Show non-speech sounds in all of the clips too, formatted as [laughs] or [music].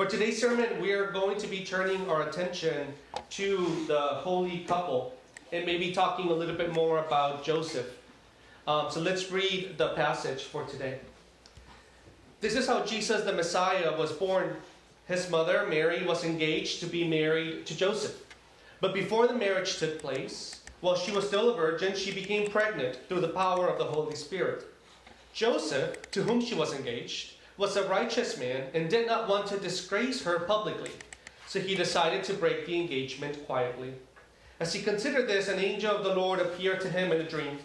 For today's sermon, we are going to be turning our attention to the holy couple and maybe talking a little bit more about Joseph. Um, so let's read the passage for today. This is how Jesus the Messiah was born. His mother, Mary, was engaged to be married to Joseph. But before the marriage took place, while she was still a virgin, she became pregnant through the power of the Holy Spirit. Joseph, to whom she was engaged, was a righteous man and did not want to disgrace her publicly. So he decided to break the engagement quietly. As he considered this, an angel of the Lord appeared to him in a dream.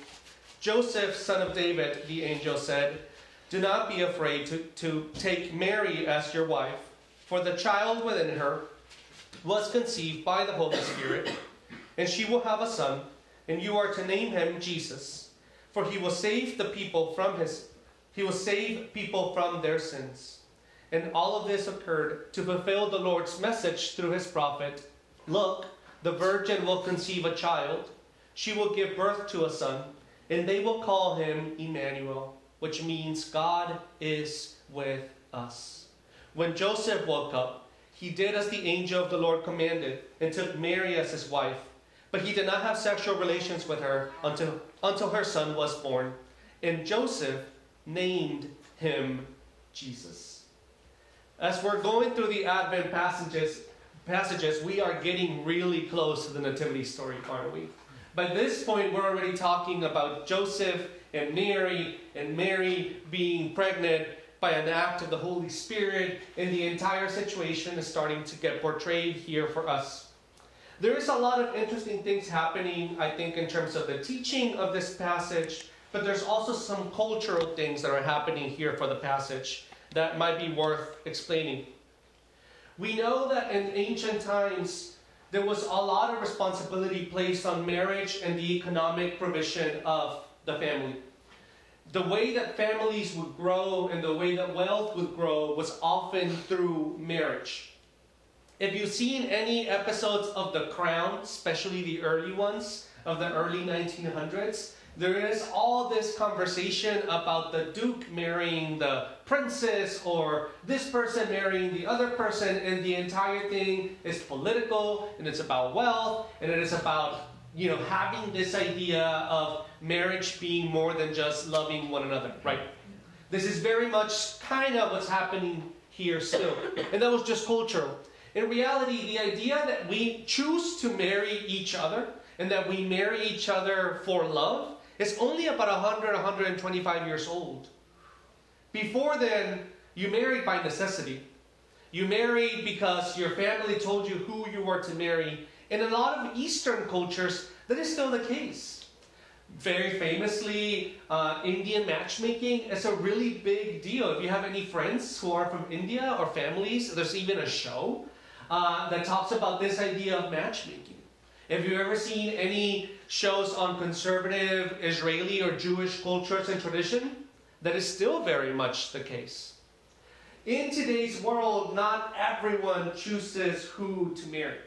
Joseph, son of David, the angel said, Do not be afraid to, to take Mary as your wife, for the child within her was conceived by the Holy Spirit, and she will have a son, and you are to name him Jesus, for he will save the people from his he will save people from their sins. And all of this occurred to fulfill the Lord's message through his prophet. Look, the virgin will conceive a child. She will give birth to a son, and they will call him Emmanuel, which means God is with us. When Joseph woke up, he did as the angel of the Lord commanded and took Mary as his wife. But he did not have sexual relations with her until, until her son was born. And Joseph named him Jesus. As we're going through the Advent passages, passages, we are getting really close to the Nativity story, aren't we? By this point, we're already talking about Joseph and Mary, and Mary being pregnant by an act of the Holy Spirit, and the entire situation is starting to get portrayed here for us. There is a lot of interesting things happening, I think, in terms of the teaching of this passage, but there's also some cultural things that are happening here for the passage that might be worth explaining. We know that in ancient times, there was a lot of responsibility placed on marriage and the economic provision of the family. The way that families would grow and the way that wealth would grow was often through marriage. If you've seen any episodes of The Crown, especially the early ones of the early 1900s, there is all this conversation about the duke marrying the princess or this person marrying the other person and the entire thing is political and it's about wealth and it is about you know having this idea of marriage being more than just loving one another right? This is very much kind of what's happening here still and that was just cultural. In reality the idea that we choose to marry each other and that we marry each other for love is only about 100, 125 years old. Before then, you married by necessity. You married because your family told you who you were to marry. In a lot of Eastern cultures, that is still the case. Very famously, uh, Indian matchmaking is a really big deal. If you have any friends who are from India or families, there's even a show uh, that talks about this idea of matchmaking. If you've ever seen any shows on conservative Israeli or Jewish cultures and tradition, that is still very much the case. In today's world, not everyone chooses who to marry.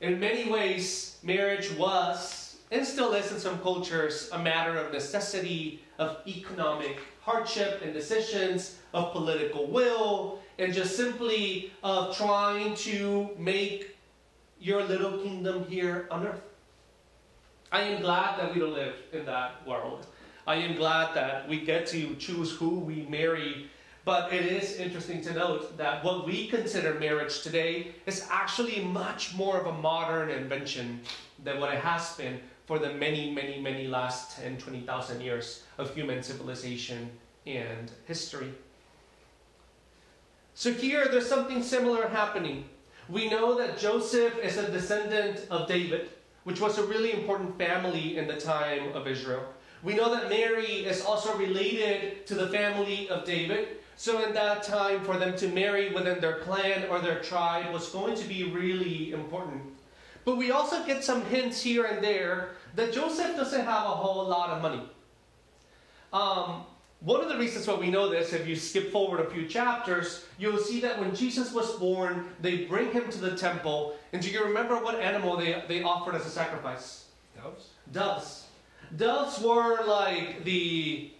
In many ways, marriage was, and still is in some cultures, a matter of necessity, of economic hardship and decisions, of political will, and just simply of trying to make your little kingdom here on earth. I am glad that we don't live in that world. I am glad that we get to choose who we marry. But it is interesting to note that what we consider marriage today is actually much more of a modern invention than what it has been for the many, many, many last 10, 20,000 years of human civilization and history. So here, there's something similar happening. We know that Joseph is a descendant of David, which was a really important family in the time of Israel. We know that Mary is also related to the family of David. So, in that time, for them to marry within their clan or their tribe was going to be really important. But we also get some hints here and there that Joseph doesn't have a whole lot of money. Um, one of the reasons why we know this, if you skip forward a few chapters, you'll see that when Jesus was born, they bring him to the temple. And do you remember what animal they, they offered as a sacrifice? Doves? Doves. Doves were like the,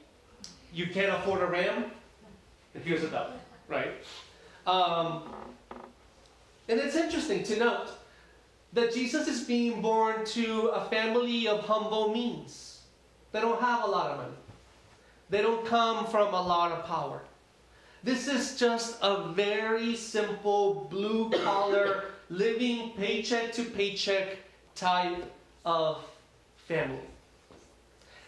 you can't afford a ram? If here's a dove, right? Um, and it's interesting to note that Jesus is being born to a family of humble means. They don't have a lot of money, they don't come from a lot of power. This is just a very simple, blue collar, [coughs] living paycheck to paycheck type of family.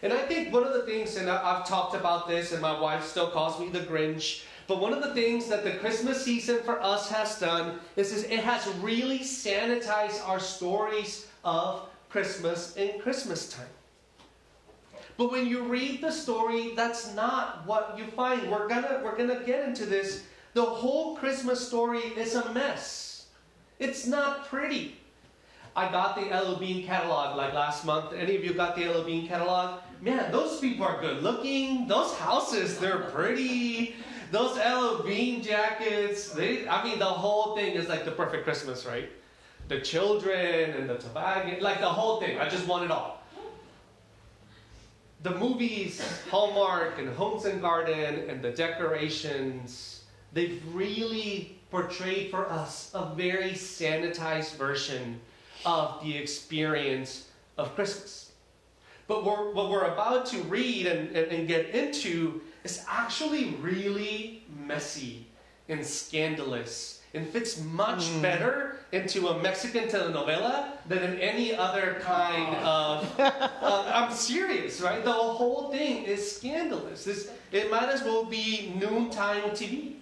And I think one of the things, and I've talked about this, and my wife still calls me the Grinch, but one of the things that the Christmas season for us has done is, is it has really sanitized our stories of Christmas and Christmas time. But when you read the story, that's not what you find. We're gonna we're gonna get into this. The whole Christmas story is a mess. It's not pretty. I got the L.L. Bean catalog like last month. Any of you got the L.L. Bean catalog? Man, those people are good looking. Those houses, they're pretty. Those L.L. Bean jackets, they I mean the whole thing is like the perfect Christmas, right? The children and the toboggan, like the whole thing. I just want it all the movies, Hallmark and Homes and Garden and the decorations, they've really portrayed for us a very sanitized version of the experience of Christmas. But we're, what we're about to read and, and, and get into is actually really messy and scandalous and fits much mm. better into a Mexican telenovela than in any other kind of. [laughs] Uh, I'm serious, right? The whole thing is scandalous. This, it might as well be noontime TV.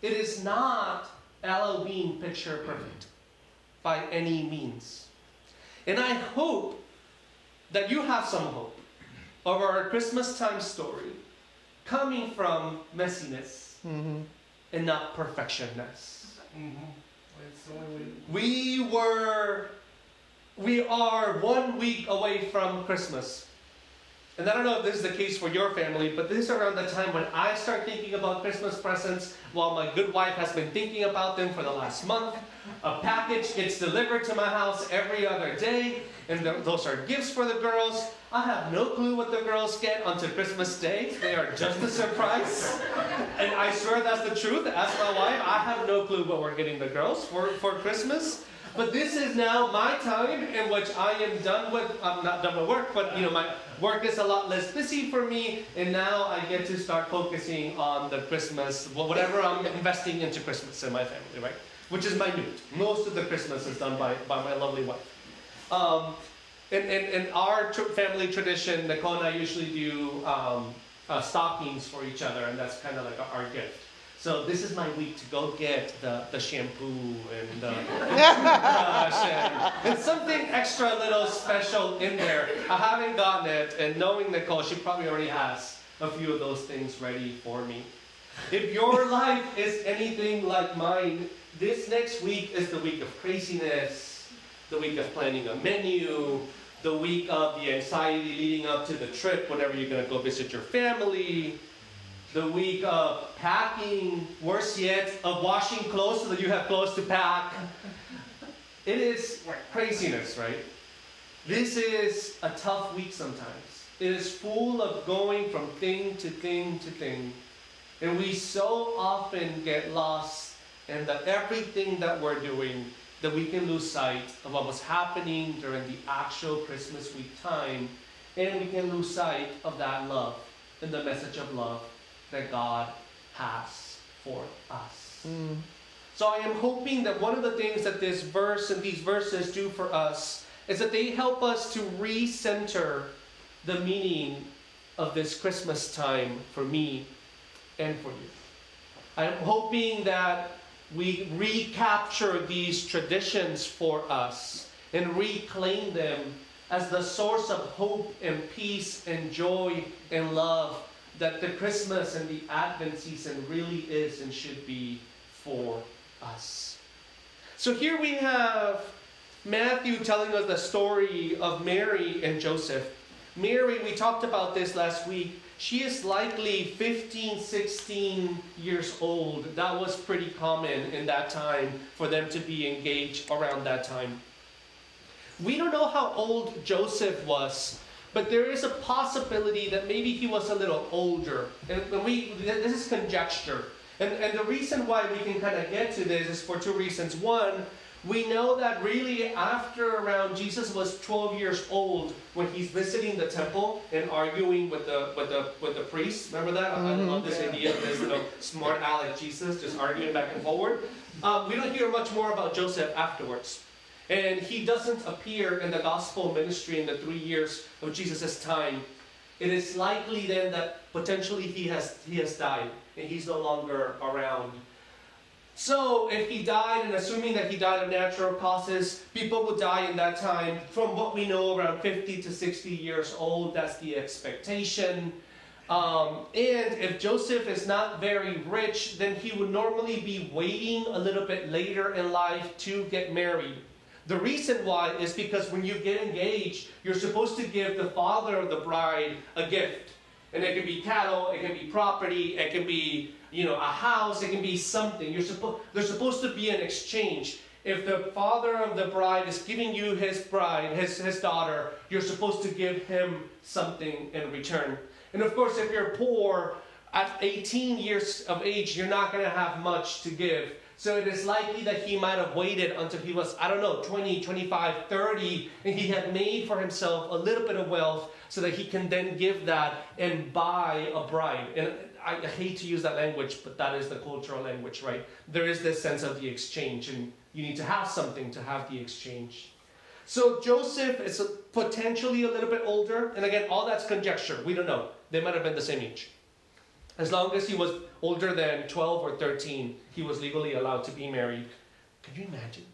It is not L.L. Bean picture perfect by any means. And I hope that you have some hope of our Christmas time story coming from messiness mm-hmm. and not perfectionness. Mm-hmm. We were, we are one week away from Christmas. And I don't know if this is the case for your family, but this is around the time when I start thinking about Christmas presents while my good wife has been thinking about them for the last month. A package gets delivered to my house every other day, and those are gifts for the girls. I have no clue what the girls get until Christmas Day. They are just a surprise. And I swear that's the truth. Ask my wife. I have no clue what we're getting the girls for, for Christmas. But this is now my time in which I am done with, I'm not done with work, but you know, my work is a lot less busy for me, and now I get to start focusing on the Christmas, whatever I'm investing into Christmas in my family, right? Which is my minute. Most of the Christmas is done by, by my lovely wife. Um, in, in, in our tr- family tradition, Nicole and I usually do um, uh, stockings for each other, and that's kind of like our, gift. So this is my week to go get the, the shampoo and the [laughs] and, and something extra little special in there. I haven't gotten it, and knowing Nicole, she probably already has a few of those things ready for me. If your life is anything like mine, this next week is the week of craziness the week of planning a menu, the week of the anxiety leading up to the trip whenever you're going to go visit your family, the week of packing, worse yet, of washing clothes so that you have clothes to pack. It is craziness, right? This is a tough week sometimes. It is full of going from thing to thing to thing. And we so often get lost in that everything that we're doing that we can lose sight of what was happening during the actual Christmas week time, and we can lose sight of that love and the message of love that God has for us. Mm. So I am hoping that one of the things that this verse and these verses do for us is that they help us to recenter the meaning of this Christmas time for me and for you. I'm hoping that we recapture these traditions for us and reclaim them as the source of hope and peace and joy and love that the Christmas and the Advent season really is and should be for us. So here we have Matthew telling us the story of Mary and Joseph. Mary, we talked about this last week, she is likely 15, 16 years old. That was pretty common in that time for them to be engaged around that time. We don't know how old Joseph was, but there is a possibility that maybe he was a little older. And we, this is conjecture. And, and the reason why we can kind of get to this is for two reasons. One, we know that really after around Jesus was 12 years old when he's visiting the temple and arguing with the with the with the priests. Remember that? Mm-hmm. I love this idea of this you know, smart aleck Jesus just arguing back and forward. Um, we don't hear much more about Joseph afterwards. And he doesn't appear in the gospel ministry in the three years of Jesus' time. It is likely then that potentially he has he has died and he's no longer around. So, if he died, and assuming that he died of natural causes, people would die in that time, from what we know, around 50 to 60 years old. That's the expectation. Um, and if Joseph is not very rich, then he would normally be waiting a little bit later in life to get married. The reason why is because when you get engaged, you're supposed to give the father of the bride a gift. And it can be cattle, it can be property, it can be you know, a house, it can be something. You're supposed there's supposed to be an exchange. If the father of the bride is giving you his bride, his, his daughter, you're supposed to give him something in return. And of course, if you're poor, at 18 years of age, you're not going to have much to give. So it is likely that he might have waited until he was, I don't know, 20, 25, 30, and he had made for himself a little bit of wealth so that he can then give that and buy a bride. And I hate to use that language, but that is the cultural language, right? There is this sense of the exchange, and you need to have something to have the exchange. So Joseph is potentially a little bit older, and again, all that's conjecture. We don't know. They might have been the same age. As long as he was older than 12 or 13, he was legally allowed to be married. Can you imagine?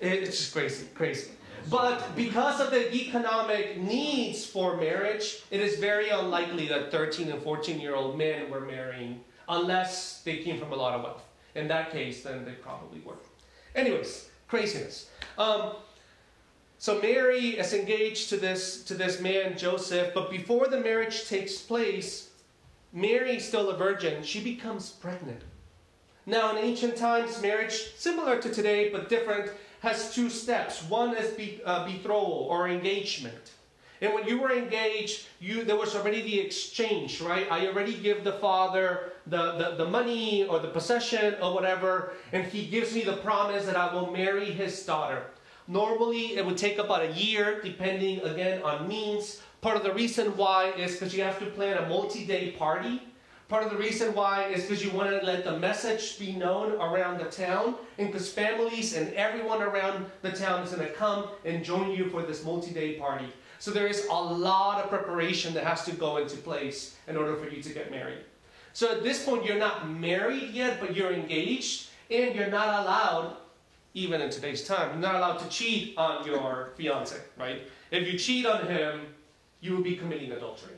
It's just crazy, crazy. But because of the economic needs for marriage, it is very unlikely that 13 and 14 year old men were marrying unless they came from a lot of wealth. In that case, then they probably were. Anyways, craziness. Um, so Mary is engaged to this, to this man, Joseph, but before the marriage takes place, Mary, still a virgin, she becomes pregnant. Now, in ancient times, marriage, similar to today but different, has two steps. One is be, uh, betrothal or engagement. And when you were engaged, you there was already the exchange, right? I already give the father the, the, the money or the possession or whatever, and he gives me the promise that I will marry his daughter. Normally, it would take about a year, depending again on means. Part of the reason why is because you have to plan a multi day party Part of the reason why is because you want to let the message be known around the town, and because families and everyone around the town is going to come and join you for this multi day party. So there is a lot of preparation that has to go into place in order for you to get married. So at this point, you're not married yet, but you're engaged, and you're not allowed, even in today's time, you're not allowed to cheat on your fiance, right? If you cheat on him, you will be committing adultery.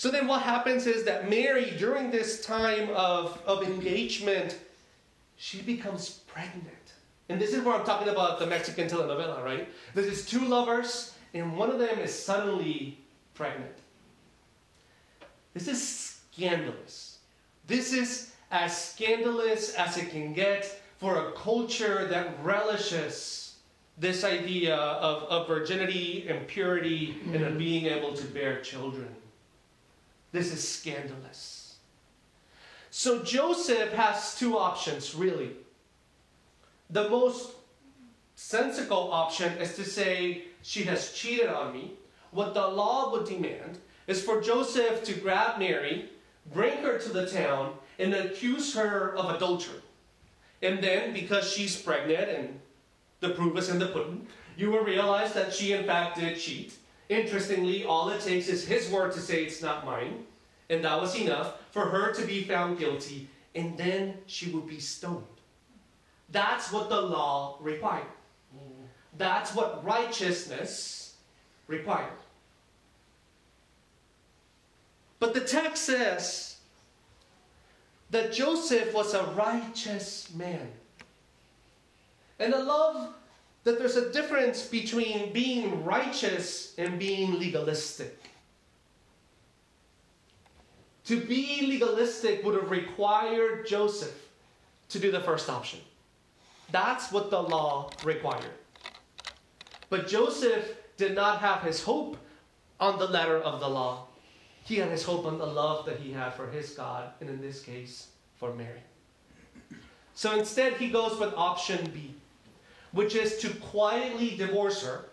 So then what happens is that Mary, during this time of, of engagement, she becomes pregnant. And this is where I'm talking about the Mexican telenovela, right? There's these two lovers, and one of them is suddenly pregnant. This is scandalous. This is as scandalous as it can get for a culture that relishes this idea of, of virginity and purity and of mm-hmm. being able to bear children. This is scandalous. So Joseph has two options, really. The most sensible option is to say, She has cheated on me. What the law would demand is for Joseph to grab Mary, bring her to the town, and accuse her of adultery. And then, because she's pregnant and the proof is in the pudding, you will realize that she in fact did cheat. Interestingly, all it takes is his word to say it's not mine, and that was enough for her to be found guilty, and then she would be stoned. That's what the law required. That's what righteousness required. But the text says that Joseph was a righteous man. And I love that there's a difference between being righteous and being legalistic. To be legalistic would have required Joseph to do the first option. That's what the law required. But Joseph did not have his hope on the letter of the law. He had his hope on the love that he had for his God, and in this case, for Mary. So instead, he goes with option B, which is to quietly divorce her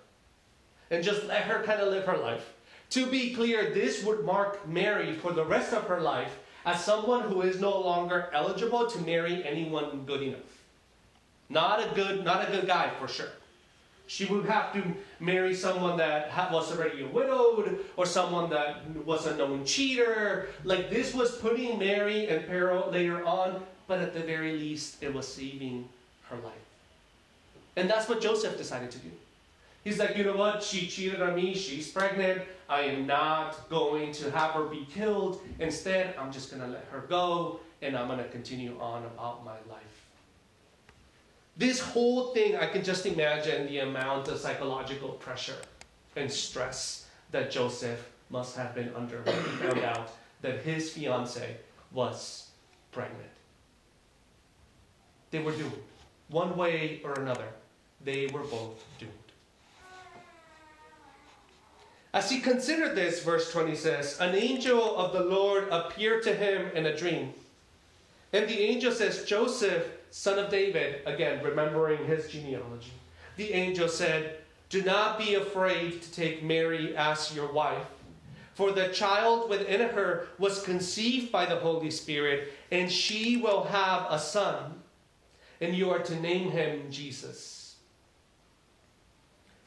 and just let her kind of live her life. To be clear, this would mark Mary for the rest of her life as someone who is no longer eligible to marry anyone good enough. Not a good, not a good guy for sure. She would have to marry someone that was already widowed or someone that was a known cheater. Like this was putting Mary in peril later on, but at the very least, it was saving her life. And that's what Joseph decided to do. He's like, you know what? She cheated on me. She's pregnant. I am not going to have her be killed. Instead, I'm just going to let her go and I'm going to continue on about my life. This whole thing, I can just imagine the amount of psychological pressure and stress that Joseph must have been under when he found out that his fiance was pregnant. They were doomed. One way or another, they were both doomed. As he considered this, verse 20 says, An angel of the Lord appeared to him in a dream. And the angel says, Joseph, son of David, again, remembering his genealogy, the angel said, Do not be afraid to take Mary as your wife, for the child within her was conceived by the Holy Spirit, and she will have a son, and you are to name him Jesus.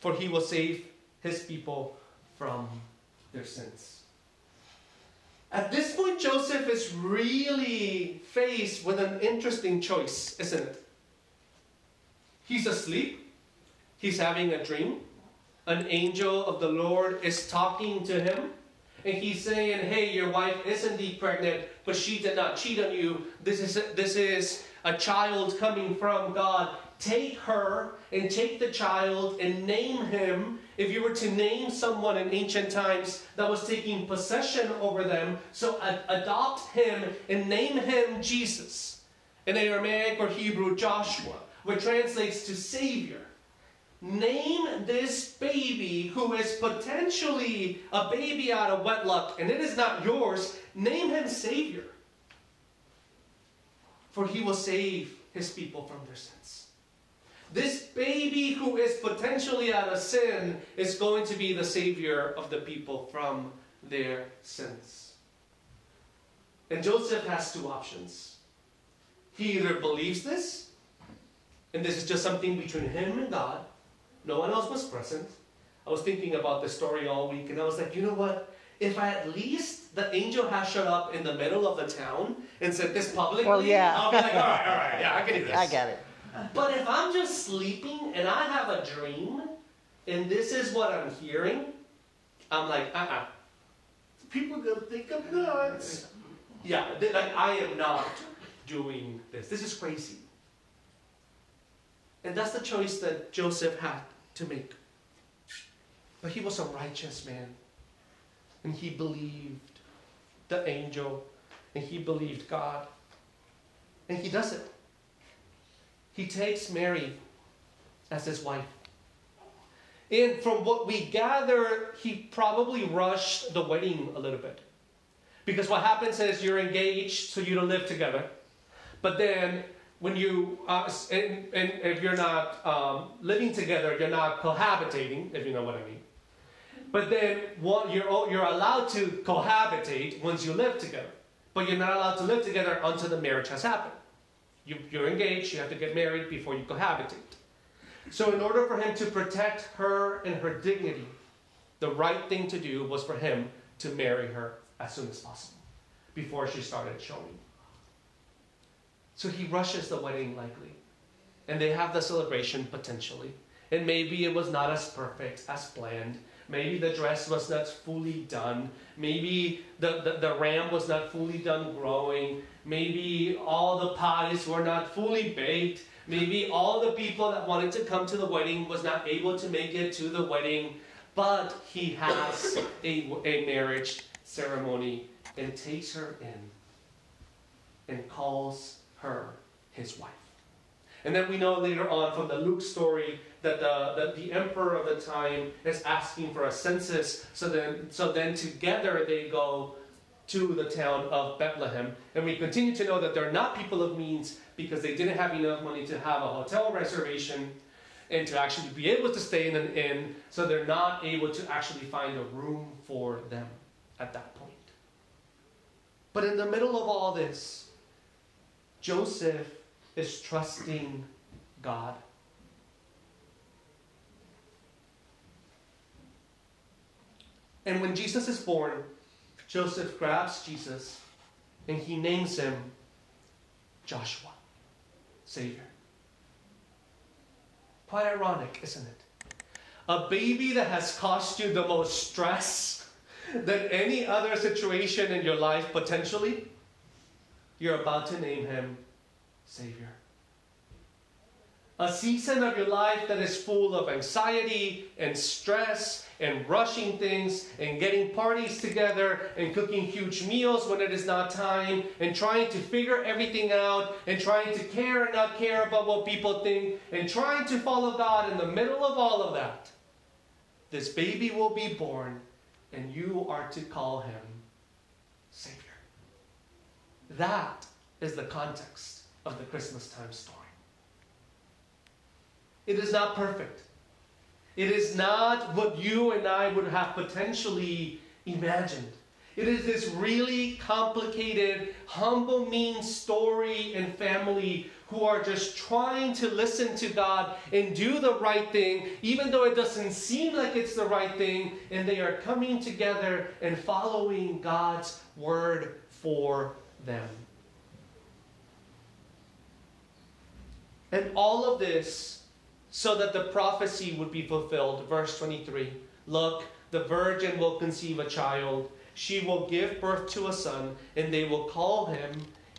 For he will save his people from their sins. At this point, Joseph is really faced with an interesting choice, isn't it? He's asleep, he's having a dream. An angel of the Lord is talking to him, and he's saying, Hey, your wife is indeed pregnant, but she did not cheat on you. This is, this is a child coming from God. Take her and take the child and name him if you were to name someone in ancient times that was taking possession over them, so ad- adopt him and name him Jesus. In Aramaic or Hebrew, Joshua, which translates to Savior. Name this baby who is potentially a baby out of wedlock and it is not yours, name him Savior. For he will save his people from their sins. This baby who is potentially out of sin is going to be the savior of the people from their sins. And Joseph has two options. He either believes this, and this is just something between him and God, no one else was present. I was thinking about this story all week, and I was like, you know what? If I at least the angel has showed up in the middle of the town and said this publicly, well, yeah. I'll be like, all right, all right, yeah, I can do this. I get it. But if I'm just sleeping and I have a dream and this is what I'm hearing, I'm like, uh uh-uh. uh People are going to think I'm nuts. Yeah, like, I am not doing this. This is crazy. And that's the choice that Joseph had to make. But he was a righteous man. And he believed the angel. And he believed God. And he does it he takes Mary as his wife. And from what we gather, he probably rushed the wedding a little bit. Because what happens is you're engaged, so you don't live together. But then, when you, uh, and, and, if you're not um, living together, you're not cohabitating, if you know what I mean. But then, what, you're, you're allowed to cohabitate once you live together. But you're not allowed to live together until the marriage has happened. You, you're engaged, you have to get married before you cohabitate. So, in order for him to protect her and her dignity, the right thing to do was for him to marry her as soon as possible before she started showing. So he rushes the wedding likely. And they have the celebration potentially. And maybe it was not as perfect as planned. Maybe the dress was not fully done. Maybe the, the, the ram was not fully done growing. Maybe all the pies were not fully baked. Maybe all the people that wanted to come to the wedding was not able to make it to the wedding. But he has a, a marriage ceremony and takes her in and calls her his wife. And then we know later on from the Luke story that the, that the emperor of the time is asking for a census. So then, so then together they go to the town of Bethlehem. And we continue to know that they're not people of means because they didn't have enough money to have a hotel reservation and to actually be able to stay in an inn, so they're not able to actually find a room for them at that point. But in the middle of all this, Joseph is trusting God. And when Jesus is born, Joseph grabs Jesus and he names him Joshua, Savior. Quite ironic, isn't it? A baby that has caused you the most stress than any other situation in your life potentially, you're about to name him Savior. A season of your life that is full of anxiety and stress and rushing things and getting parties together and cooking huge meals when it is not time and trying to figure everything out and trying to care and not care about what people think and trying to follow God in the middle of all of that. This baby will be born and you are to call him Savior. That is the context of the Christmas time story. It is not perfect. It is not what you and I would have potentially imagined. It is this really complicated, humble, mean story and family who are just trying to listen to God and do the right thing, even though it doesn't seem like it's the right thing, and they are coming together and following God's word for them. And all of this so that the prophecy would be fulfilled. Verse 23 Look, the virgin will conceive a child. She will give birth to a son, and they will call him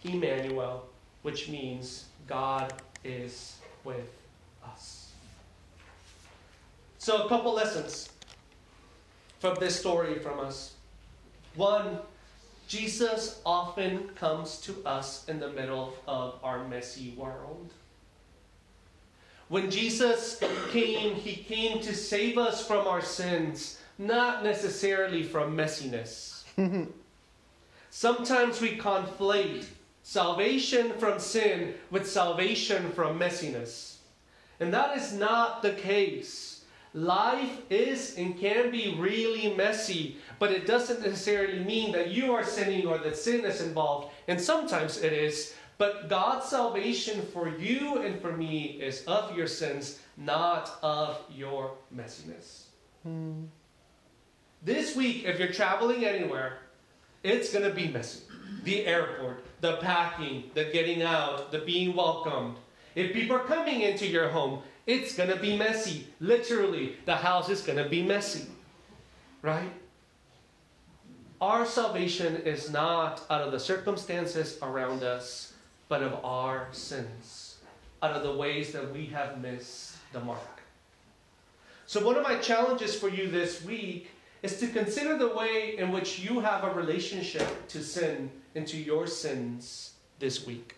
Emmanuel, which means God is with us. So, a couple lessons from this story from us. One, Jesus often comes to us in the middle of our messy world. When Jesus came, he came to save us from our sins, not necessarily from messiness. [laughs] Sometimes we conflate salvation from sin with salvation from messiness. And that is not the case. Life is and can be really messy, but it doesn't necessarily mean that you are sinning or that sin is involved. And sometimes it is, but God's salvation for you and for me is of your sins, not of your messiness. Hmm. This week, if you're traveling anywhere, it's going to be messy. The airport, the packing, the getting out, the being welcomed. If people are coming into your home, it's going to be messy. Literally, the house is going to be messy. Right? Our salvation is not out of the circumstances around us but of our sins, out of the ways that we have missed the mark. So, one of my challenges for you this week is to consider the way in which you have a relationship to sin and to your sins this week.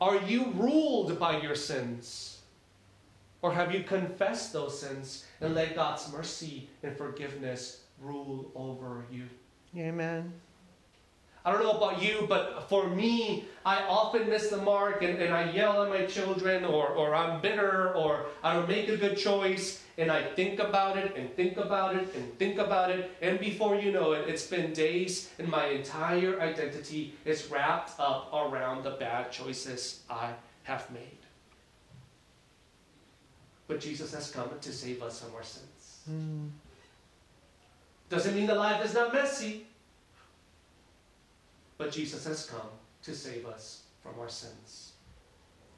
Are you ruled by your sins? Or have you confessed those sins and let God's mercy and forgiveness rule over you? Amen. I don't know about you, but for me, I often miss the mark and, and I yell at my children, or, or I'm bitter, or I don't make a good choice, and I think about it and think about it and think about it, and before you know it, it's been days and my entire identity is wrapped up around the bad choices I have made. But Jesus has come to save us from our sins. Mm. Doesn't mean the life is not messy. But Jesus has come to save us from our sins.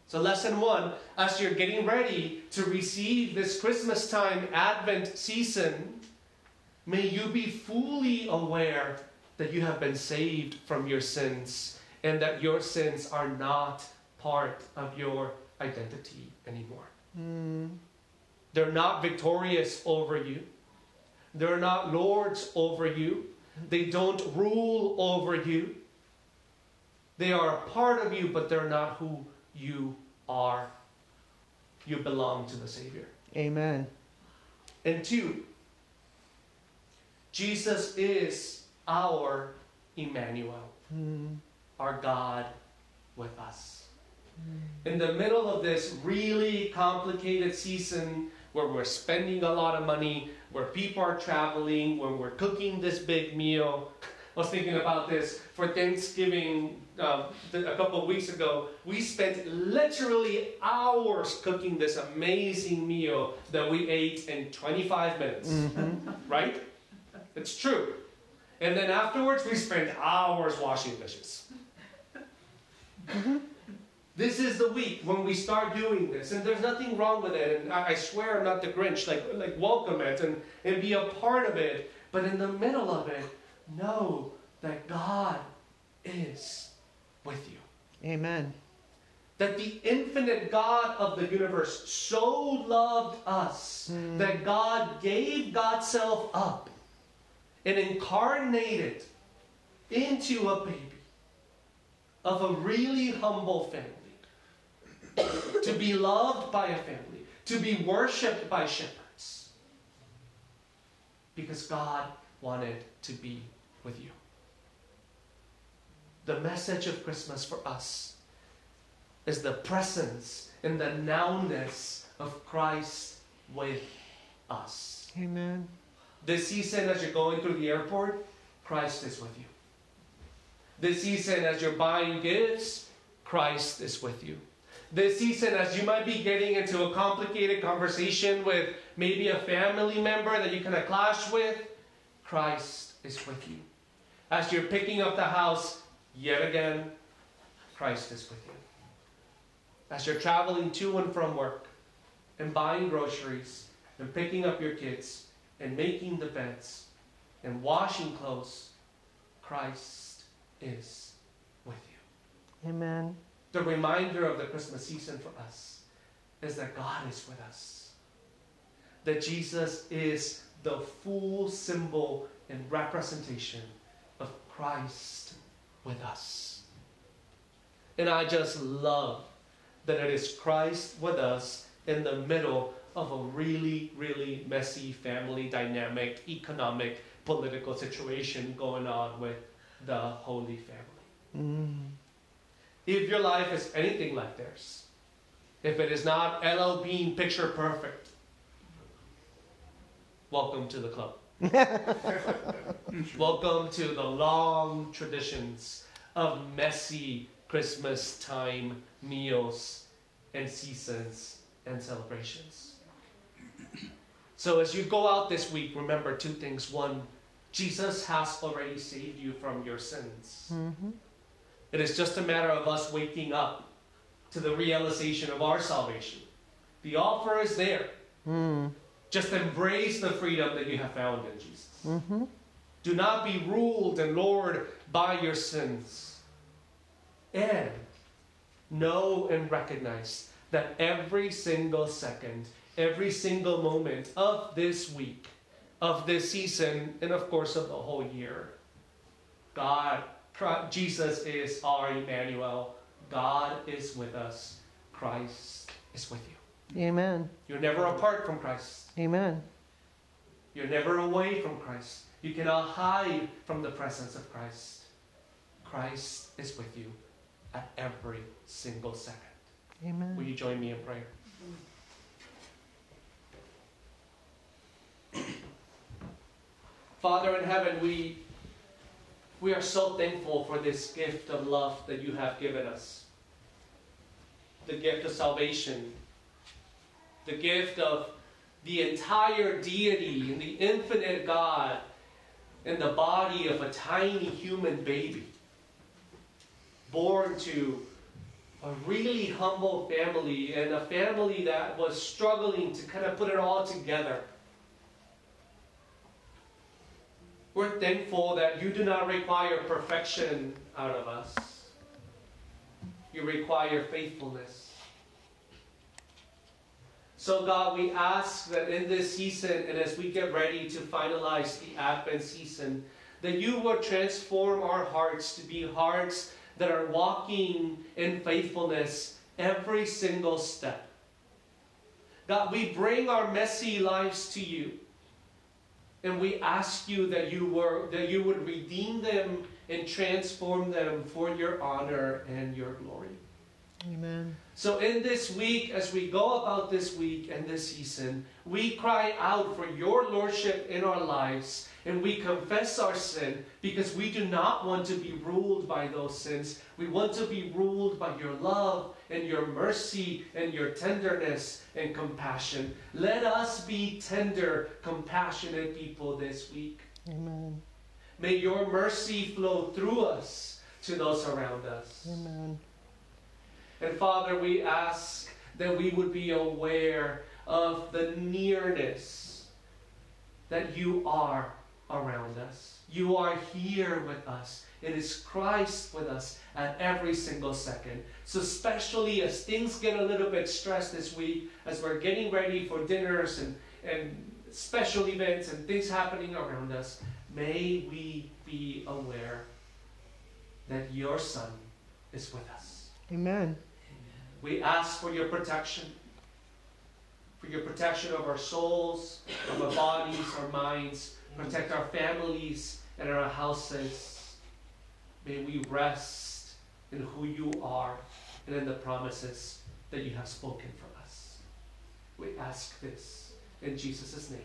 So, lesson one as you're getting ready to receive this Christmas time Advent season, may you be fully aware that you have been saved from your sins and that your sins are not part of your identity anymore. Mm. They're not victorious over you, they're not lords over you, they don't rule over you. They are a part of you, but they're not who you are. You belong to the Savior. Amen. And two, Jesus is our Emmanuel, Mm. our God with us. In the middle of this really complicated season where we're spending a lot of money, where people are traveling, when we're cooking this big meal. I was thinking about this for Thanksgiving uh, th- a couple of weeks ago. We spent literally hours cooking this amazing meal that we ate in 25 minutes. Mm-hmm. Right? It's true. And then afterwards, we spent hours washing dishes. Mm-hmm. This is the week when we start doing this, and there's nothing wrong with it. And I, I swear I'm not the Grinch. Like, like welcome it and, and be a part of it. But in the middle of it, know that God is with you. Amen. That the infinite God of the universe so loved us hmm. that God gave God's self up and incarnated into a baby of a really humble family. to be loved by a family, to be worshipped by shepherds. Because God wanted to be with you. The message of Christmas for us is the presence and the nowness of Christ with us. Amen. This season, as you're going through the airport, Christ is with you. This season, as you're buying gifts, Christ is with you. This season, as you might be getting into a complicated conversation with maybe a family member that you kind of clash with, Christ is with you. As you're picking up the house yet again, Christ is with you. As you're traveling to and from work and buying groceries and picking up your kids and making the beds and washing clothes, Christ is with you. Amen. The reminder of the Christmas season for us is that God is with us. That Jesus is the full symbol and representation Christ with us. And I just love that it is Christ with us in the middle of a really, really messy family dynamic, economic, political situation going on with the Holy Family. Mm. If your life is anything like theirs, if it is not LL Bean picture perfect, welcome to the club. [laughs] welcome to the long traditions of messy Christmas time meals and seasons and celebrations. So, as you go out this week, remember two things. One, Jesus has already saved you from your sins. Mm-hmm. It is just a matter of us waking up to the realization of our salvation. The offer is there. Mm. Just embrace the freedom that you have found in Jesus. Mm-hmm. Do not be ruled and lured by your sins. And know and recognize that every single second, every single moment of this week, of this season, and of course of the whole year, God, Cri- Jesus is our Emmanuel. God is with us. Christ is with you. Amen. You're never apart from Christ. Amen. You're never away from Christ. You cannot hide from the presence of Christ. Christ is with you at every single second. Amen. Will you join me in prayer? Father in heaven, we, we are so thankful for this gift of love that you have given us. The gift of salvation, the gift of the entire deity and the infinite God in the body of a tiny human baby, born to a really humble family and a family that was struggling to kind of put it all together. We're thankful that you do not require perfection out of us. You require faithfulness. So, God, we ask that in this season and as we get ready to finalize the Advent season, that you will transform our hearts to be hearts that are walking in faithfulness every single step. God, we bring our messy lives to you. And we ask you that you were that you would redeem them and transform them for your honor and your glory. Amen. So in this week, as we go about this week and this season, we cry out for your lordship in our lives and we confess our sin because we do not want to be ruled by those sins. We want to be ruled by your love and your mercy and your tenderness and compassion. Let us be tender, compassionate people this week. Amen. May your mercy flow through us to those around us. Amen. And Father, we ask that we would be aware of the nearness that you are around us. You are here with us. It is Christ with us at every single second. So, especially as things get a little bit stressed this week, as we're getting ready for dinners and, and special events and things happening around us, may we be aware that your Son is with us. Amen. We ask for your protection, for your protection of our souls, of our bodies, our minds, protect our families and our houses. May we rest in who you are and in the promises that you have spoken for us. We ask this in Jesus' name.